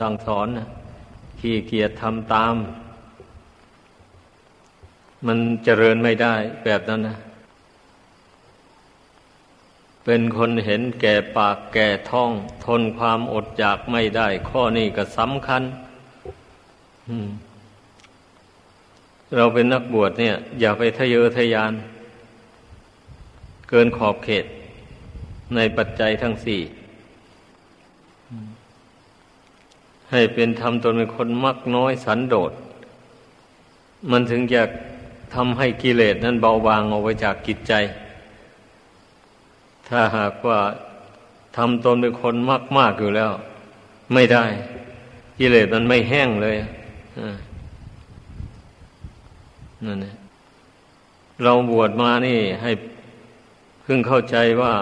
สั่งสอนนะขี้เกียจทำตาม มันเจริญไม่ได้แบบนั้นนะ เป็นคนเห็นแก่ปากแก่ท้อง ทนความอดอยากไม่ได้ ข้อนี้ก็สำคัญเราเป็นนักบวชเนี่ย อย่าไปทะเยอทะยาน เกินขอบเขตในปัจจัยทั้งสี่ ให้เป็นทำตนเป็นคนมักน้อยสันโดษ มันถึงจะทำให้กิเลสนั้นเบาบางออกไปจากกิจใจ ถ้าหากว่าทำตนเป็นคนมากมากอยู่แล้ว ไม่ได้ กิเลสมันไม่แห้งเลยนั่นเองเราบวชมานี่ให้เพิ่งเข้าใจว่า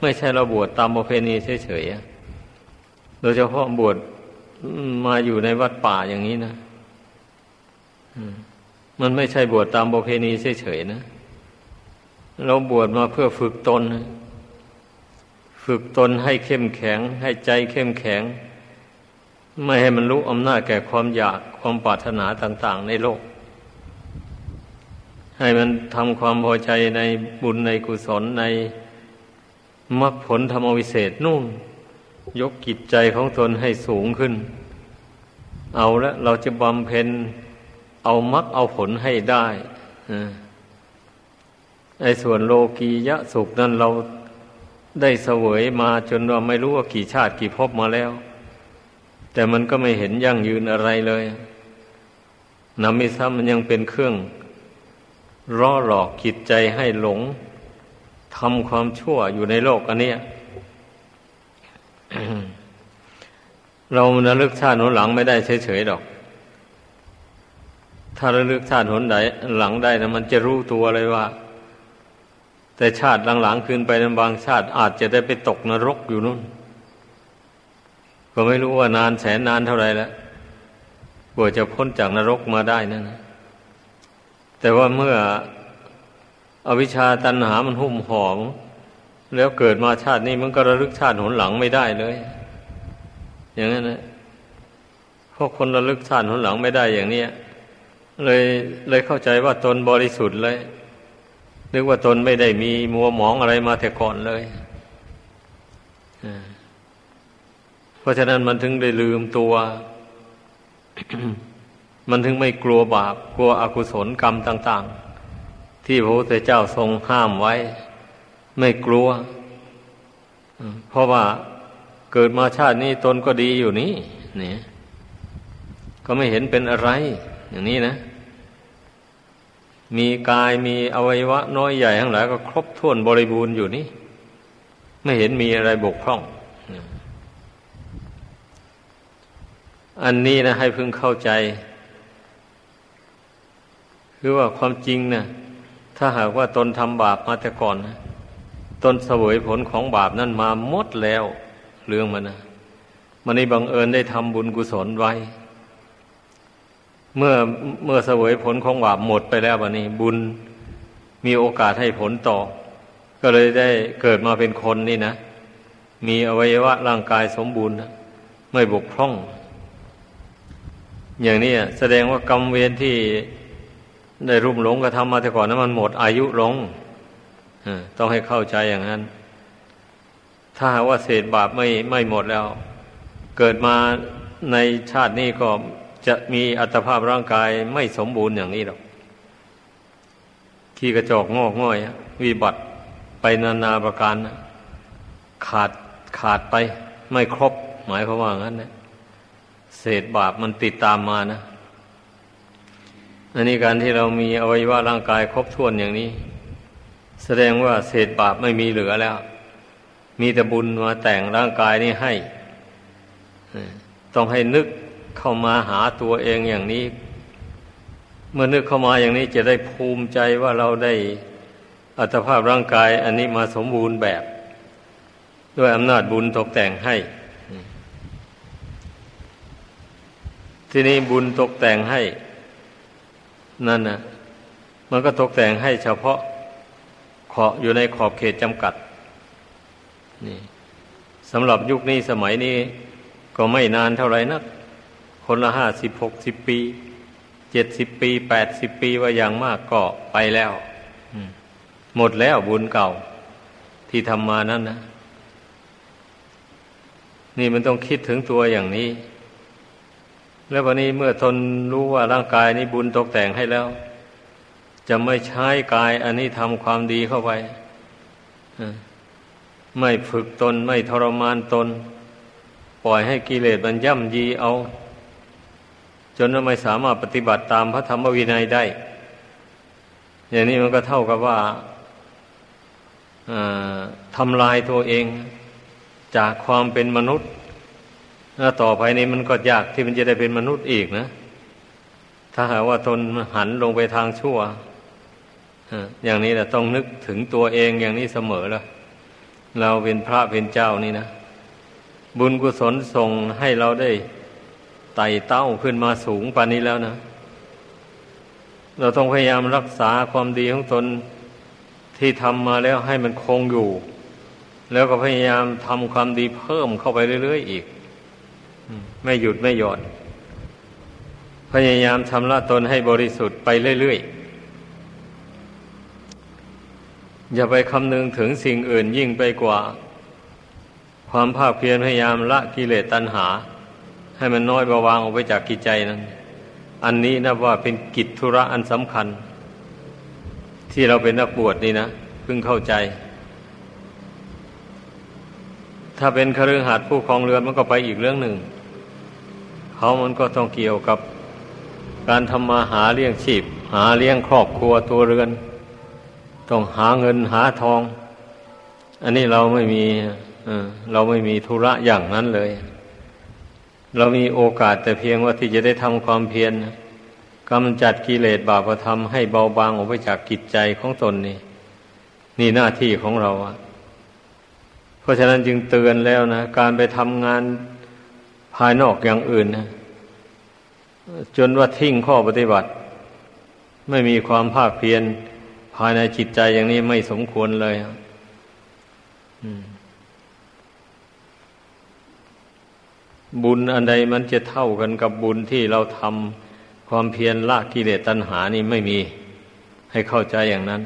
ไม่ใช่เราบวชตามประเพณีเฉยๆโดยเฉพาะบวช มาอยู่ในวัดป่าอย่างนี้นะมันไม่ใช่บวชตามประเพณีเฉยๆนะ เราบวชมาเพื่อฝึกตน ฝึกตนให้เข้มแข็ง ให้ใจเข้มแข็ง ไม่ให้มันรู้อำนาจแก่ความอยากความปรารถนาต่าง ๆ ในโลก ให้มันทำความพอใจในบุญในกุศลในมรรคผลธรรมวิเศษนู่น ยกกิจใจของตนให้สูงขึ้น เอาละเราจะบำเพ็ญเอามักเอาผลให้ได้ไอ้ส่วนโลกียะสุขนั้นเราได้เสวยมาจนว่าไม่รู้ว่ากี่ชาติกี่ภพมาแล้ว แต่มันก็ไม่เห็นยั่งยืนอะไรเลยนำมิซ้ำมันยังเป็นเครื่องร่อหลอกจิตใจให้หลงทำความชั่วอยู่ในโลกอันนี้ เราระลึกชาติหนหลังไม่ได้เฉยๆดอก ถ้าระลึกชาติหนใดหลังได้นะมันจะรู้ตัวเลยว่า แต่ชาติหลังๆขึ้นไปในบางชาติอาจจะได้ไปตกนรกอยู่นู่น ก็ไม่รู้ว่านานแสนนานเท่าไรแล้วกว่าจะพ้นจากนรกมาได้นั่นนะแต่ว่าเมื่ออวิชชาตันหามันหุ้มห่อม แล้วเกิดมาชาตินี้มันก็ระลึกชาติหนหลังไม่ได้เลย อย่างนั้นนะพวกคนระลึกชาติหนหลังไม่ได้อย่างนี้เลยเลยเข้าใจว่าตนบริสุทธิ์เลย นึกว่าตนไม่ได้มีมัวหมองอะไรมาแต่ก่อนเลยเพราะฉะนั้นมันถึงได้ลืมตัว มันถึงไม่กลัวบาป กลัวอกุศลกรรมต่าง ๆ ที่พระพุทธเจ้าทรงห้ามไว้ ไม่กลัว เพราะว่าเกิดมาชาตินี้ตนก็ดีอยู่นี่เนี่ยก็ไม่เห็นเป็นอะไร อย่างนี้นะ มีกายมีอวัยวะ น้อยใหญ่ทั้งหลายก็ครบถ้วนบริบูรณ์อยู่นี่ ไม่เห็นมีอะไรบกพร่อง อันนี้นะ ให้พึงเข้าใจ คือว่าความจริงนะถ้าหากว่าตนทำบาปมาแต่ก่อนนะ ตนเสวยผลของบาปนั่นมาหมดแล้ว เรื่องมันนะมันนี่บังเอิญได้ทำบุญกุศลไว้ เมื่อเมื่อเสวยผลของบาปหมดไปแล้ววันนี้ บุญมีโอกาสให้ผลต่อ ก็เลยได้เกิดมาเป็นคนนี่นะมีอวัยวะร่างกายสมบูรณ์ไม่บกพร่อง อย่างนี้แสดงว่ากรรมเวรที่ได้รุ่มหลงกระทำมาแต่ก่อนนั้นมันหมดอายุลง ต้องให้เข้าใจอย่างนั้น ถ้าว่าเศษบาปไม่ไม่หมดแล้ว เกิดมาในชาตินี้ก็จะมีอัตภาพร่างกายไม่สมบูรณ์อย่างนี้หรอกขี้กระจอกงอกง่อยวิบัติไปนานาประการขาดขาดไปไม่ครบ หมายความว่างั้นนะเศษบาปมันติดตามมานะ อันนี้การที่เรามีอวัยวะร่างกายครบถ้วนอย่างนี้ แสดงว่าเศษบาปไม่มีเหลือแล้ว มีแต่บุญมาแต่งร่างกายนี้ให้ ต้องให้นึกเข้ามาหาตัวเองอย่างนี้ เมื่อนึกเข้ามาอย่างนี้จะได้ภูมิใจว่าเราได้อัตภาพร่างกาย อันนี้มาสมบูรณ์แบบ ด้วยอำนาจบุญตกแต่งให้ ที่นี้บุญตกแต่งให้ นั่นนะมันก็ตกแต่งให้เฉพาะ ขออยู่ในขอบเขตจำกัด นี่สำหรับยุคนี้สมัยนี้ก็ไม่นานเท่าไหร่นัก คนละห้าสิบหกสิบปี เจ็ดสิบปีแปดสิบปีว่าอย่างมากก็ไปแล้วหมดแล้วบุญเก่า ที่ทำมานั้นนะ นี่มันต้องคิดถึงตัวอย่างนี้ แล้ววันนี้เมื่อทนรู้ว่าร่างกายนี้บุญตกแต่งให้แล้ว จะไม่ใช้กายอันนี้ทำความดีเข้าไปไม่ฝึกตนไม่ทรมานตน ปล่อยให้กิเลสมันย่ำยีเอา จนไม่สามารถปฏิบัติตามพระธรรมวินัยได้ อย่างนี้มันก็เท่ากับว่าทำลายตัวเอง จากความเป็นมนุษย์แล้วต่อไปนี้มันก็ยากที่มันจะได้เป็นมนุษย์อีกนะ ถ้าหากว่าตนหันลงไปทางชั่ว อย่างนี้แหละต้องนึกถึงตัวเองอย่างนี้เสมอแล้วเราเป็นพระเป็นเจ้านี่นะ บุญกุศลส่งให้เราได้ไต่เต้าขึ้นมาสูงปานนี้แล้วนะ เราต้องพยายามรักษาความดีของตนที่ทำมาแล้วให้มันคงอยู่ แล้วก็พยายามทำความดีเพิ่มเข้าไปเรื่อยๆอีกไม่หยุดไม่หย่อนพยายามชำระตนให้บริสุทธิ์ไปเรื่อยๆ อย่าไปคำนึงถึงสิ่งอื่นยิ่งไปกว่า ความภาคเพียรพยายามละกิเลสตัณหา ให้มันน้อยเบาบางออกไปจากกิจใจนั้น อันนี้นะว่าเป็นกิจธุระอันสำคัญ ที่เราเป็นนักบวชนี่นะเพิ่งเข้าใจ ถ้าเป็นคฤหัสถ์ผู้ครองเรือนมันก็ไปอีกเรื่องหนึ่ง เขามันก็ต้องเกี่ยวกับการทำมาหาเลี้ยงชีพ หาเลี้ยงครอบครัวตัวเรือน ต้องหาเงินหาทอง อันนี้เราไม่มีเราไม่มีธุระอย่างนั้นเลย เรามีโอกาสแต่เพียงว่าที่จะได้ทำความเพียรกำจัดกิเลสบาปธรรมให้เบาบางออกไปจากกิจใจของตนนี่นี่หน้าที่ของเราอะเพราะฉะนั้นจึงเตือนแล้วนะ การไปทำงานภายนอกอย่างอื่นนะจนว่าทิ้งข้อปฏิบัติ ไม่มีความภาคเพียรายในจิตใจอย่างนี้ไม่สมควรเลยบุญอันใดมันจะเท่ากันกับบุญที่เราทำความเพียรละกิเลสตัณหานี่ไม่มี ให้เข้าใจอย่างนั้น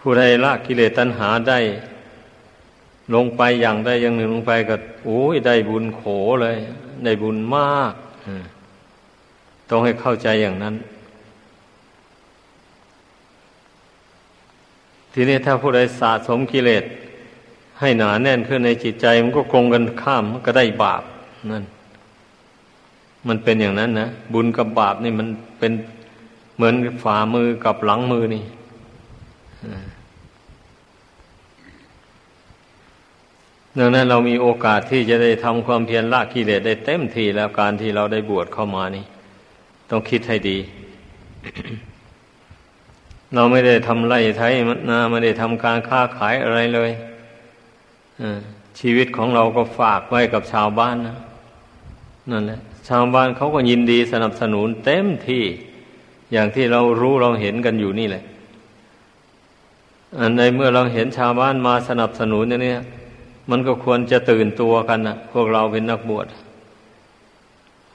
ผู้ใดละกิเลสตัณหาได้ ลงไปอย่างใดอย่างหนึ่งลงไปก็โอ้ยได้บุญโขเลย ได้บุญมากต้องให้เข้าใจอย่างนั้น ทีนี้ถ้าผู้ใดสะสมกิเลสให้หนาแน่นขึ้นในจิตใจมันก็คงกันข้ามก็ได้บาปนั่น มันเป็นอย่างนั้นนะบุญกับบาปนี่มันเป็นเหมือนฝ่ามือกับหลังมือนี่ดังนั้นเรามีโอกาสที่จะได้ทำความเพียรละกิเลสได้เต็มทีแล้วการที่เราได้บวชเข้ามานี่ ต้องคิดให้ดี เราไม่ได้ทำไรไถนาไม่ได้ทำการค้าขายอะไรเลยชีวิตของเราก็ฝากไว้กับชาวบ้านนะนั่นแหละชาวบ้านเขาก็ยินดีสนับสนุนเต็มที่ อย่างที่เรารู้เราเห็นกันอยู่นี่แหละ อันในเมื่อเราเห็นชาวบ้านมาสนับสนุนอย่างนี้มันก็ควรจะตื่นตัวกันนะพวกเราเป็นนักบวช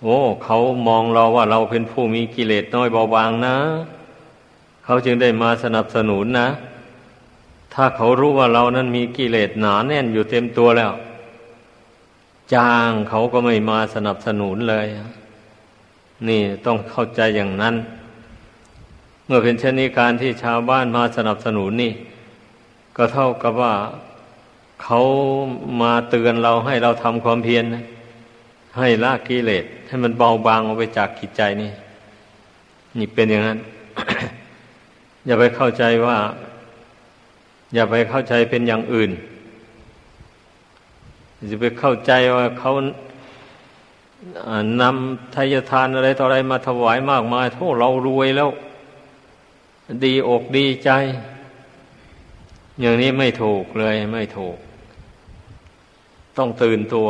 โอ้เขามองเราว่าเราเป็นผู้มีกิเลสน้อยเบาบางนะ เขาจึงได้มาสนับสนุนนะ ถ้าเขารู้ว่าเรานั้นมีกิเลสหนาแน่นอยู่เต็มตัวแล้ว จ้างเขาก็ไม่มาสนับสนุนเลย นี่ต้องเข้าใจอย่างนั้น เมื่อเป็นเช่นนี้การที่ชาวบ้านมาสนับสนุนนี่ ก็เท่ากับว่าเขามาเตือนเราให้เราทำความเพียรนะให้ละกิเลสให้มันเบาบางออกไปจากกิจใจนี่นี่เป็นอย่างนั้น อย่าไปเข้าใจว่า อย่าไปเข้าใจเป็นอย่างอื่นอย่าไปเข้าใจว่าเขานำทายทานอะไรต่ออะไรมาถวายมากมายโทษเรารวยแล้ว ดีอกดีใจ อย่างนี้ไม่ถูกเลยไม่ถูก ต้องตื่นตัว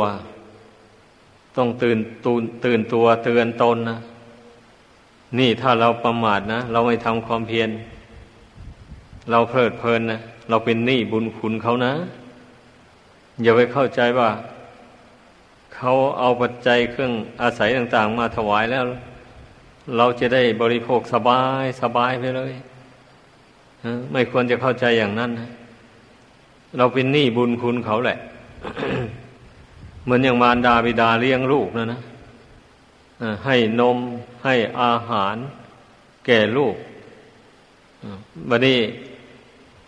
ต้องตื่นตูนตื่นตัวเตือนตนนะนี่ถ้าเราประมาทนะ เราไม่ทำความเพียร เราเพลิดเพลินนะเราเป็นหนี้บุญคุณเขานะ อย่าไปเข้าใจว่า เขาเอาปัจจัยเครื่องอาศัยต่าง ๆ มาถวายแล้ว เราจะได้บริโภคสบายสบายไปเลยไม่ควรจะเข้าใจอย่างนั้นนะเราเป็นหนี้บุญคุณเขาแหละเหมือนอย่างมารดาบิดาเลี้ยงลูกนะนะให้นมให้อาหาร แก่ลูกบัดนี้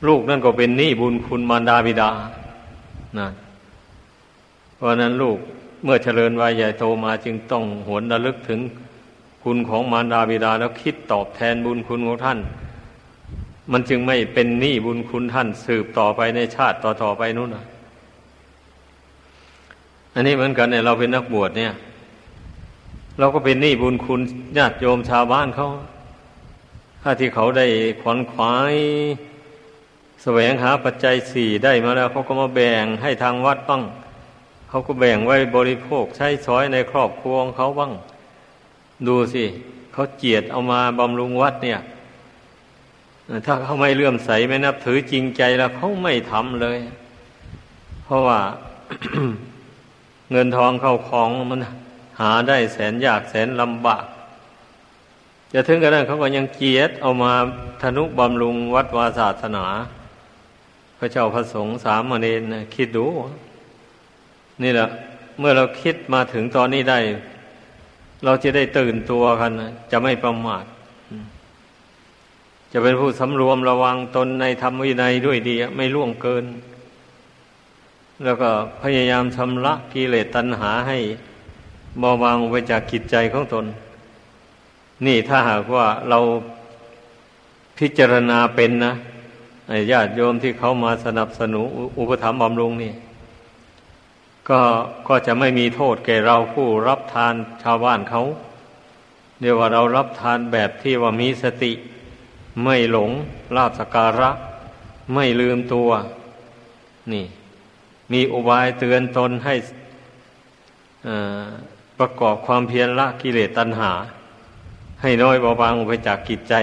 ลูกนั่นก็เป็นหนี้บุญคุณมารดาบิดานะเพราะนั้นลูกเมื่อเจริญวัยใหญ่โตมาจึงต้องหวนระลึกถึงคุณของมารดาบิดาแล้วคิดตอบแทนบุญคุณของท่าน มันจึงไม่เป็นหนี้บุญคุณท่านสืบต่อไปในชาติต่อต่อไปนู่นนะอันนี้เหมือนกันเนี่ยเราเป็นนักบวชเนี่ย เราก็เป็นหนี้บุญคุณญาติโยมชาวบ้านเขาถ้าที่เขาได้ขวนขวาย แสวงหาปัจจัยสี่ได้มาแล้วเขาก็มาแบ่งให้ทางวัดบ้างเขาก็แบ่งไว้บริโภคใช้สอยในครอบครัวของเขาบ้าง ดูสิเขาเจียดเอามาบำรุงวัดเนี่ย ถ้าเขาไม่เลื่อมใสไม่นับถือจริงใจแล้วเขาไม่ทำเลย เพราะว่าเงินทองเข้าของมันหาได้แสนยากแสนลำบาก จะถึงกระนั้นเขาก็ยังเกียดเอามาธนุบำรุงวัดวาศาสนา ระเจ้าพระสงฆ์สามเณรคิดดู นี่แหละ เมื่อเราคิดมาถึงตอนนี้ได้ เราจะได้ตื่นตัวกันจะไม่ประมาทจะเป็นผู้สำรวมระวังตนในธรรมวินัยด้วยดีไม่ล่วงเกิน แล้วก็พยายามชำระกิเลสตัณหาให้เบาบางไปจากกิจใจของตน นี่ถ้าหากว่าเราพิจารณาเป็นนะ ญาติโยมที่เขามาสนับสนุนอุปถัมภ์บำรุงนี่ ก็ก็จะไม่มีโทษแก่เราผู้รับทานชาวบ้านเขาเรียกว่าเรารับทานแบบที่ว่ามีสติ ไม่หลงลาบสการะ ไม่ลืมตัว นี่ มีอุบายเตือนตนให้ประกอบความเพียรละกิเลสตัณหา ให้น้อยเบาบางออกไปจากกิจใจ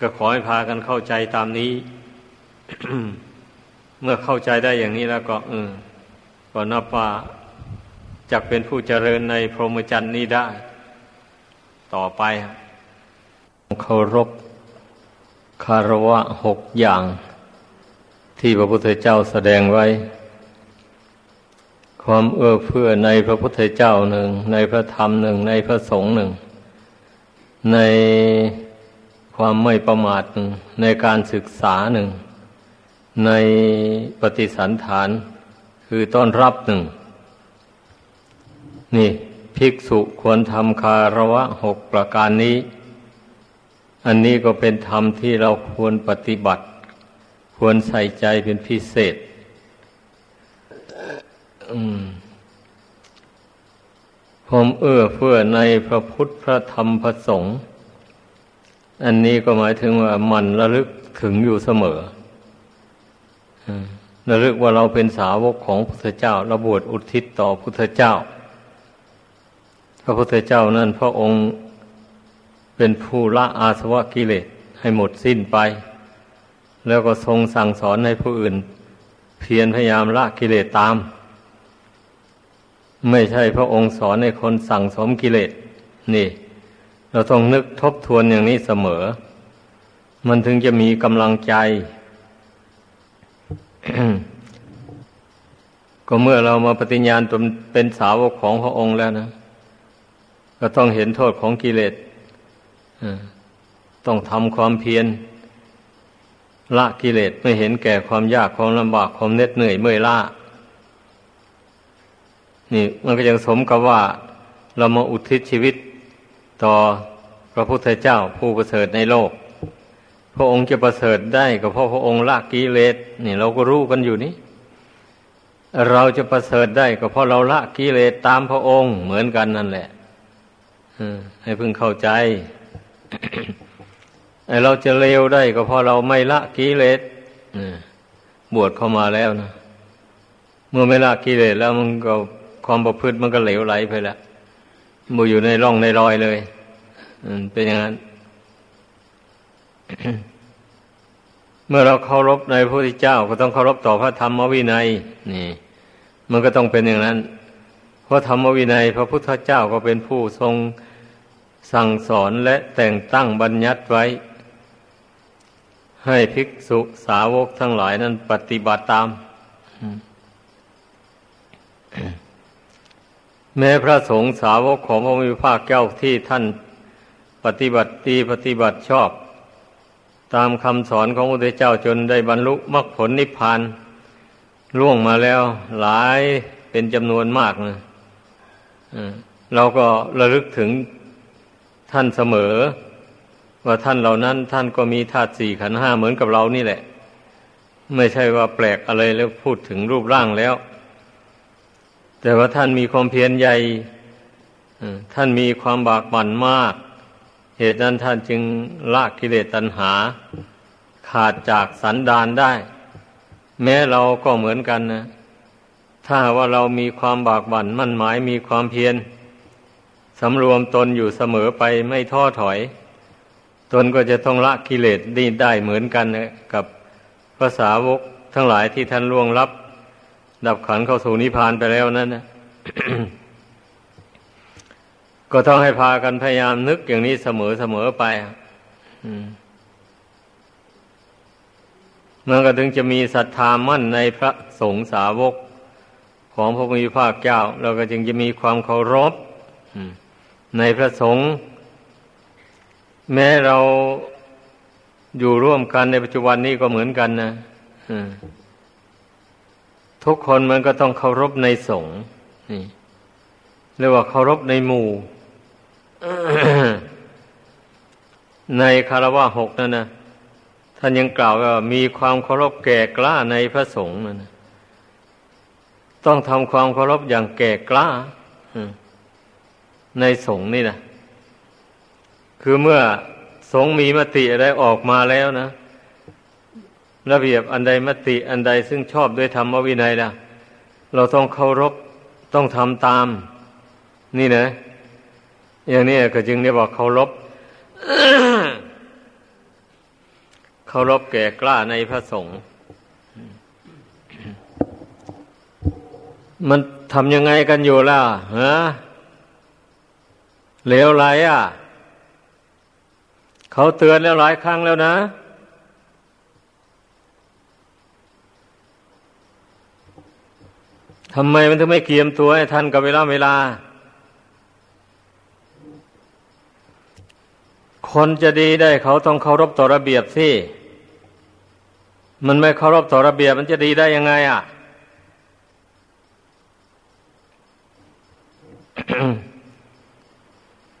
ก็ขอให้พากันเข้าใจตามนี้ เมื่อเข้าใจได้อย่างนี้แล้วก็เออก็นับว่าจะเป็นผู้เจริญในพรหมจรรย์นี้ได้ ต่อไปเคารพคารวะหกอย่าง ที่พระพุทธเจ้าแสดงไว้ ความเอื้อเฟื้อในพระพุทธเจ้าหนึ่งในพระธรรมหนึ่งในพระสงฆ์หนึ่งใน ความไม่ประมาทในการศึกษาหนึ่ง ในปฏิสันฐานคือต้อนรับหนึ่ง นี่ภิกษุควรทำคารวะหกประการนี้ อันนี้ก็เป็นธรรมที่เราควรปฏิบัติ ควรใส่ใจเป็นพิเศษผมเอื้อเพื่อในพระพุทธพระธรรมพระสงฆ์ อันนี้ก็หมายถึงว่ามันระลึกถึงอยู่เสมอระลึกว่าเราเป็นสาวกของพุทธเจ้าระบวชอุทิศต่อพุทธเจ้า พระพุทธเจ้านั่นพระองค์เป็นผู้ละอาสวะกิเลสให้หมดสิ้นไป แล้วก็ทรงสั่งสอนให้ผู้อื่น เพียรพยายามละกิเลสตาม ไม่ใช่พระองค์สอนให้คนสั่งสมกิเลสนี่ เราต้องนึกทบทวนอย่างนี้เสมอ มันถึงจะมีกำลังใจ ก็เมื่อเรามาปฏิญญาณตนเป็นสาวกของพระองค์แล้วนะ ก็ต้องเห็นโทษของกิเลสต้องทำความเพียรละกิเลสไม่เห็นแก่ความยากความลำบากความเหน็ดเหนื่อยเมื่อยล้านี่ มันก็ยังสมกับว่า เรามาอุทิศชีวิต ต่อพระพุทธเจ้าผู้ประเสริฐในโลก พระองค์จะประเสริฐได้ก็เพราะพระองค์ละกิเลสนี่เราก็รู้กันอยู่นี่เราจะประเสริฐได้ก็เพราะเราละกิเลสตามพระองค์เหมือนกันนั่นแหละให้พึงเข้าใจเราจะเลวได้ก็เพราะเราไม่ละกิเลสบวชเข้ามาแล้วนะ เมื่อไม่ละกิเลสแล้วมันก็ความประพฤติมันก็เหลวไหลไปแล้ว มูอยู่ในร่องในรอยเลยเป็นอย่างนั้น เมื่อเราเคารพในพระพุทธเจ้า ก็ต้องเคารพต่อพระธรรมวินัย นี่ มันก็ต้องเป็นอย่างนั้น เพราะธรรมวินัย พระพุทธเจ้าก็เป็นผู้ทรงสั่งสอนและแต่งตั้งบัญญัติไว้ ให้ภิกษุสาวกทั้งหลายนั้นปฏิบัติตาม แม้พระสงฆ์สาวกของพระมีภาคเจ้าที่ท่านปฏิบัติดีปฏิบัติชอบ ตามคำสอนของพระพุทธเจ้าจนได้บรรลุมรรคผลนิพพานล่วงมาแล้วหลายเป็นจำนวนมากนะเราก็ระลึกถึงท่านเสมอ ว่าท่านเหล่านั้นท่านก็มีธาตุสี่ขันห้าเหมือนกับเรานี่แหละ ไม่ใช่ว่าแปลกอะไรแล้วพูดถึงรูปร่างแล้ว แต่ว่าท่านมีความเพียรใหญ่ท่านมีความบากบั่นมาก เหตุนั้นท่านจึงละกิเลสตัณหา ขาดจากสันดานได้ แม้เราก็เหมือนกันนะ ถ้าว่าเรามีความบากบั่นมั่นหมายมีความเพียรสำรวมตนอยู่เสมอไปไม่ท้อถอย ตนก็จะต้องละกิเลสได้เหมือนกันนะกับภาษาวกทั้งหลายที่ท่านล่วงลับ ดับขันเข้าสู่นิพพานไปแล้วนั้นนะก็ต้องให้พากันพยายามนึกอย่างนี้เสมอเสมอไปมันก็ถึงจะมีศรัทธามั่นในพระสงฆ์สาวกของพระมีภาคเจ้า เราก็จึงจะมีความเคารพในพระสงฆ์แม้เราอยู่ร่วมกันในปัจจุบันนี้ก็เหมือนกันนะ ทุกคนมันก็ต้องเคารพในสงฆ์เรียกว่าเคารพในหมู่ ในคารวะหกนั่นนะท่านยังกล่าวว่ามีความเคารพแก่กล้าในพระสงฆ์นั่นนะต้องทำความเคารพอย่างแก่กล้าในสงฆ์นี่นะคือเมื่อสงฆ์มีมติอะไรออกมาแล้วนะ ระเบียบอันใดมติอันใดซึ่งชอบด้วยธรรมวินัยนะเราต้องเคารพต้องทำตาม นี่นะ อย่างนี้ก็จึงเรียกเคารพเคารพแก่กล้าในพระสงฆ์มันทำยังไงกันอยู่ล่ะฮะเลวไหลอะ เขาเตือนแล้วหลายครั้งแล้วนะ ทำไมมันถึงไม่เกียมตัวให้ทันกับเวลาเวลา คนจะดีได้เขาต้องเคารพต่อระเบียบสิมันไม่เคารพต่อระเบียบมันจะดีได้ยังไงอะ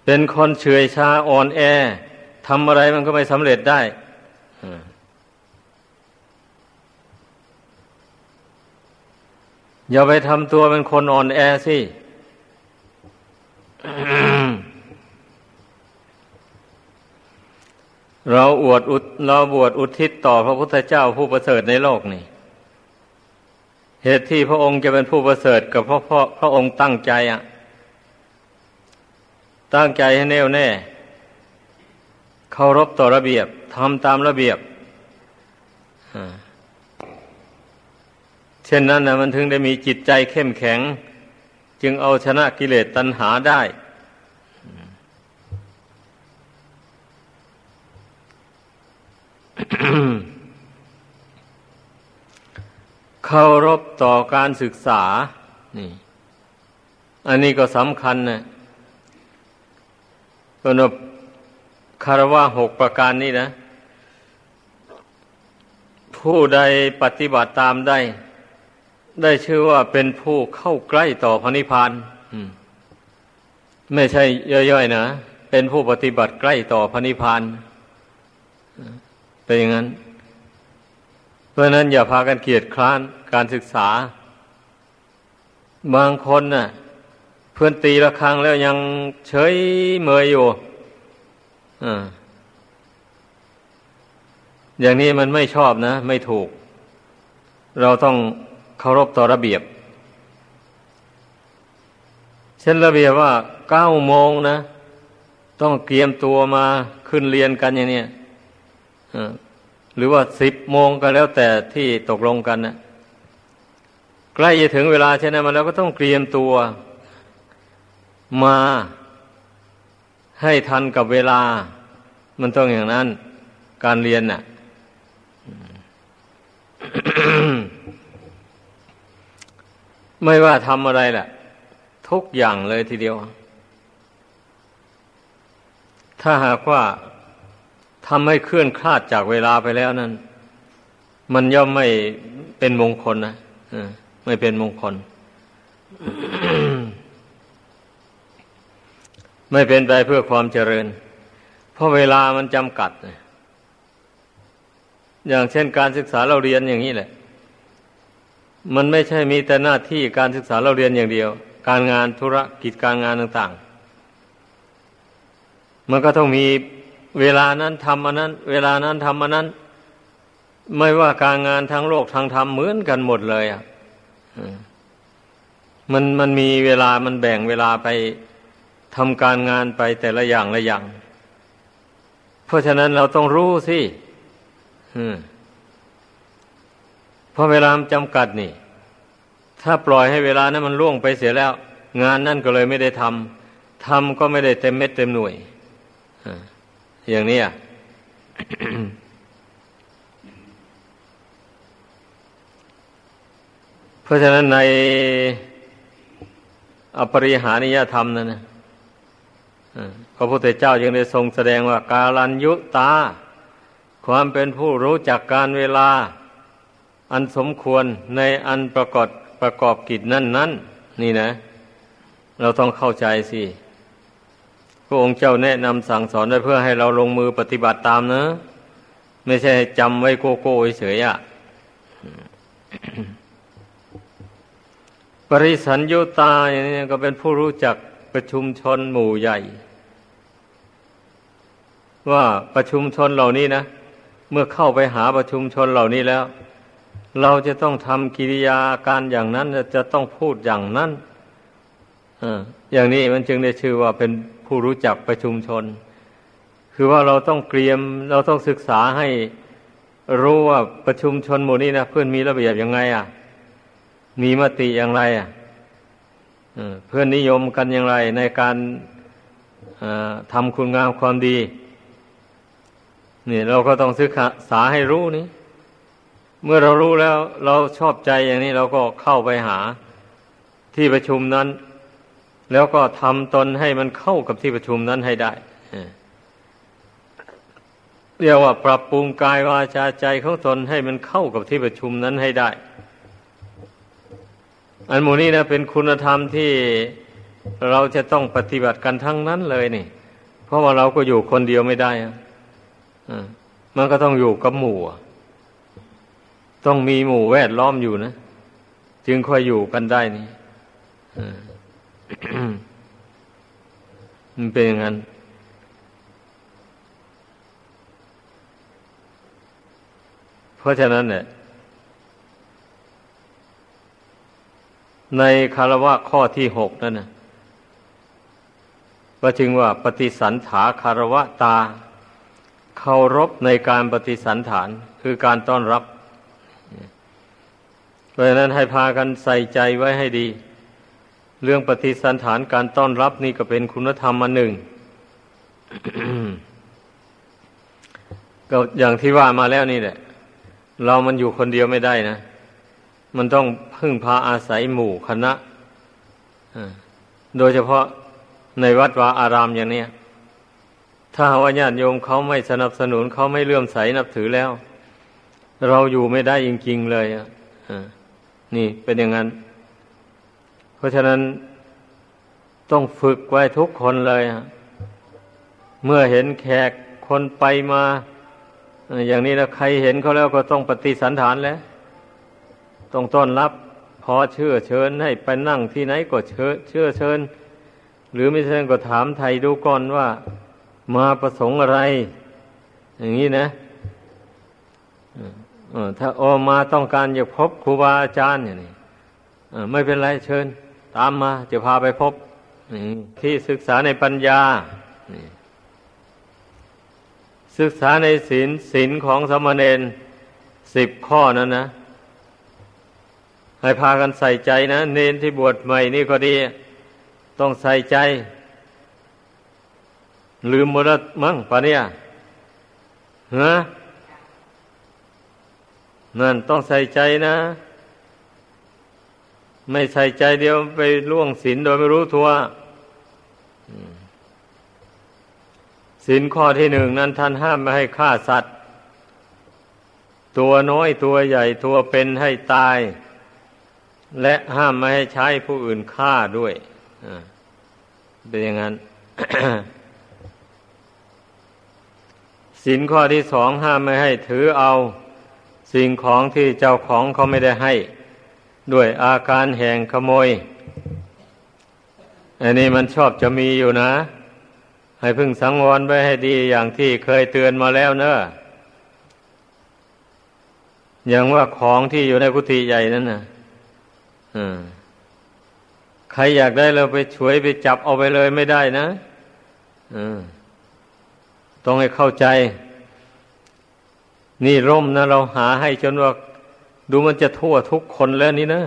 เป็นคนเฉยชาอ่อนแอทำอะไรมันก็ไม่สำเร็จได้ อย่าไปทำตัวเป็นคนอ่อนแอสิ เราอวดอุเราบวชอุทิศต่อพระพุทธเจ้าผู้ประเสริฐในโลกนี่ เหตุที่พระองค์จะเป็นผู้ประเสริฐกับพระพระพระองค์ตั้งใจอะ ตั้งใจให้แน่วแน่เคารพต่อระเบียบทำตามระเบียบ เช่นนั้นนะมันถึงได้มีจิตใจเข้มแข็ง จึงเอาชนะกิเลสตัณหาได้ เคารพต่อการศึกษา นี่ อันนี้ก็สำคัญนะก็นบคารวะหกประการนี้นะ ผู้ใดปฏิบัติตามได้ ได้ชื่อว่าเป็นผู้เข้าใกล้ต่อพระนิพพานไม่ใช่ย่อยๆนะ เป็นผู้ปฏิบัติใกล้ต่อพระนิพพานเป็นอย่างนั้น เพราะนั้นอย่าพากันเกียดคร้านการศึกษา บางคนนะ่ะพื่อนตีละครั้งแล้วยังเฉยเมยอยู่ออย่างนี้มันไม่ชอบนะ ไม่ถูก เราต้อง เคารพต่อระเบียบ เช่นระเบียบว่าเก้าโมงนะ ต้องเตรียมตัวมาขึ้นเรียนกันอย่างนี้หรือว่าสิบโมงก็แล้วแต่ที่ตกลงกันนะใกล้จะถึงเวลาเช่นนั้นมาแล้วก็ต้องเตรียมตัวมาให้ทันกับเวลา มันต้องอย่างนั้น การเรียนน่ะ ไม่ว่าทำอะไรแหละ ทุกอย่างเลยทีเดียว ถ้าหากว่าทำให้เคลื่อนคลาดจากเวลาไปแล้วนั้น มันย่อมไม่เป็นมงคลนะไม่เป็นมงคล ไม่เป็นไปเพื่อความเจริญ เพราะเวลามันจำกัด อย่างเช่นการศึกษาเราเรียนอย่างนี้แหละ มันไม่ใช่มีแต่หน้าที่การศึกษาเราเรียนอย่างเดียว การงานธุรกิจการงานต่างๆ มันก็ต้องมีเวลานั้นทำอันนั้น เวลานั้นทำอันนั้น ไม่ว่าการงานทั้งโลกทางธรรมเหมือนกันหมดเลยอะมันมันมีเวลามันแบ่งเวลาไปทำการงานไปแต่ละอย่างละอย่าง เพราะฉะนั้นเราต้องรู้สิเพ ราะเวลาจำกัดนี่ ถ้าปล่อยให้เวลานั้นมันล่วงไปเสียแล้ว งานนั่นก็เลยไม่ได้ทำทำก็ไม่ได้เต็มเม็ดเต็มหน่วยอย่างนี้อะเพราะฉะนั้นในอปริหานิยธรรมนั่นนะพระพุทธเจ้ายังได้ทรงแสดงว่ากาลัญยุตา ความเป็นผู้รู้จักการเวลา อันสมควรในอันประกอบประกอบกิจนั่นนั้นนี่นะ เราต้องเข้าใจสิพระองค์เจ้าแนะนำสั่งสอนได้เพื่อให้เราลงมือปฏิบัติตามนะ ไม่ใช่จำไว้โกโก้เฉยอะปริสัญยุตาอย่างนี้ก็เป็นผู้รู้จักประชุมชนหมู่ใหญ่ ว่าประชุมชนเหล่านี้นะ เมื่อเข้าไปหาประชุมชนเหล่านี้แล้ว เราจะต้องทำกิริยาการอย่างนั้นจะต้องพูดอย่างนั้นอย่างนี้มันจึงได้ชื่อว่าเป็นผู้รู้จักประชุมชน คือว่าเราต้องเตรียม เราต้องศึกษาให้รู้ว่าประชุมชนหมู่นี้นะเพื่อนมีระเบียบยังไง อะ มีมติอย่างไร อะเพื่อนนิยมกันอย่างไรในการทำคุณงามความดีนี่เราก็ต้องศึกษาให้รู้นี่ เมื่อเรารู้แล้วเราชอบใจอย่างนี้เราก็เข้าไปหาที่ประชุมนั้น แล้วก็ทำตนให้มันเข้ากับที่ประชุมนั้นให้ได้เรียกว่าปรับปรุงกายวาจาใจของตนให้มันเข้ากับที่ประชุมนั้นให้ได้ อันหมูนี้นะเป็นคุณธรรมที่เราจะต้องปฏิบัติกันทั้งนั้นเลยนี่ เพราะว่าเราก็อยู่คนเดียวไม่ได้อะมันก็ต้องอยู่กับหมู่ ต้องมีหมู่แวดล้อมอยู่นะ จึงค่อยอยู่กันได้นี่มันเป็นอย่างนั้น เพราะฉะนั้นเนี่ยในคารวะข้อที่หกนั่นนะก็จึงว่าปฏิสันถาคารวะตาเคารพในการปฏิสันฐาน คือการต้อนรับ ราะฉะนั้นให้พากันใส่ใจไว้ให้ดี เรื่องปฏิสันฐานการต้อนรับนี่ก็เป็นคุณธรรมอันหนึ่ง ก็อย่างที่ว่ามาแล้วนี่แหละ เรามันอยู่คนเดียวไม่ได้นะ มันต้องพึ่งพาอาศัยหมู่คณะโดยเฉพาะในวัดวาอารามอย่างนี้ถ้าว่าญาติโยมเขาไม่สนับสนุนเขาไม่เลื่อมใสนับถือแล้ว เราอยู่ไม่ได้จริงๆเลยอะ นี่เป็นอย่างนั้น เพราะฉะนั้นต้องฝึกไว้ทุกคนเลยเมื่อเห็นแขกคนไปมาอย่างนี้แล้วใครเห็นเขาแล้วก็ต้องปฏิสันฐานแล้วต้องต้อนรับพอเชื่อเชิญให้ไปนั่งที่ไหนก็เชื่อเชื่อเชิญ หรือไม่เช่นก็ถามไทยดูก่อนว่า มาประสงค์อะไร อย่างนี้นะ ถ้าออมาต้องการอยากพบครูบาอาจารย์อย่างนี้ไม่เป็นไรเชิญ ตามมาจะพาไปพบที่ศึกษาในปัญญาศึกษาในศีลศีลของสมณเณรสิบข้อนั้นนะ ให้พากันใส่ใจนะ เนนที่บวชใหม่นี่ก็ดี ต้องใส่ใจ ลืมหมดแล้วมั้งปะเนี่ยฮะ นั่นต้องใส่ใจนะ ไม่ใส่ใจเดียวไปล่วงศีลโดยไม่รู้ตัวศีลข้อที่หนึ่งนั้นท่านห้ามไม่ให้ฆ่าสัตว์ ตัวน้อยตัวใหญ่ตัวเป็นให้ตาย และห้ามไม่ให้ใช้ผู้อื่นฆ่าด้วยเป็นอย่างนั้นศีลข้อที่สองห้ามไม่ให้ถือเอา สิ่งของที่เจ้าของเขาไม่ได้ให้ ด้วยอาการแห่งขโมย อันนี้มันชอบจะมีอยู่นะ ให้พึ่งสังวรไว้ให้ดีอย่างที่เคยเตือนมาแล้วเนอะอย่างว่าของที่อยู่ในกุฏิใหญ่นั่นนะใครอยากได้เราไปช่วยไปจับเอาไปเลยไม่ได้นะต้องให้เข้าใจ นี่ร่มนะเราหาให้จนว่าดูมันจะทั่วทุกคนแล้วนี่นะ